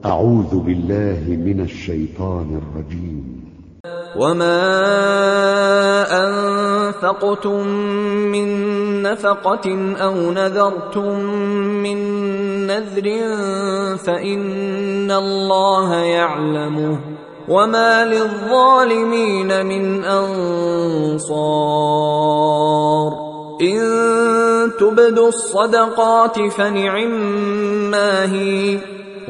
أعوذ بالله من الشيطان الرجيم. وما أنفقتم من نفقة أو نذرتم من نذر فإن الله يعلمه وما للظالمين من أنصار. إن تبدوا الصدقات فنعما هي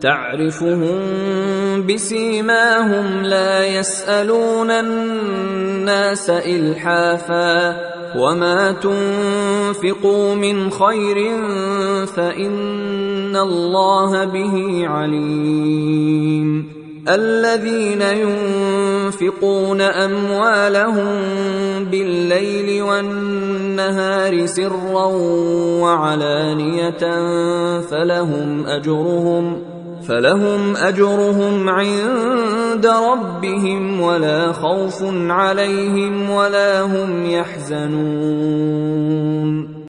تعرفهم بسيماهم لا يسألون الناس إلحافا وما تنفقوا من خير فإن الله به عليم الذين ينفقون أموالهم بالليل والنهار سرا وعلانية فلهم أجرهم فلهم أجرهم عند ربهم ولا خوف عليهم ولا هم يحزنون.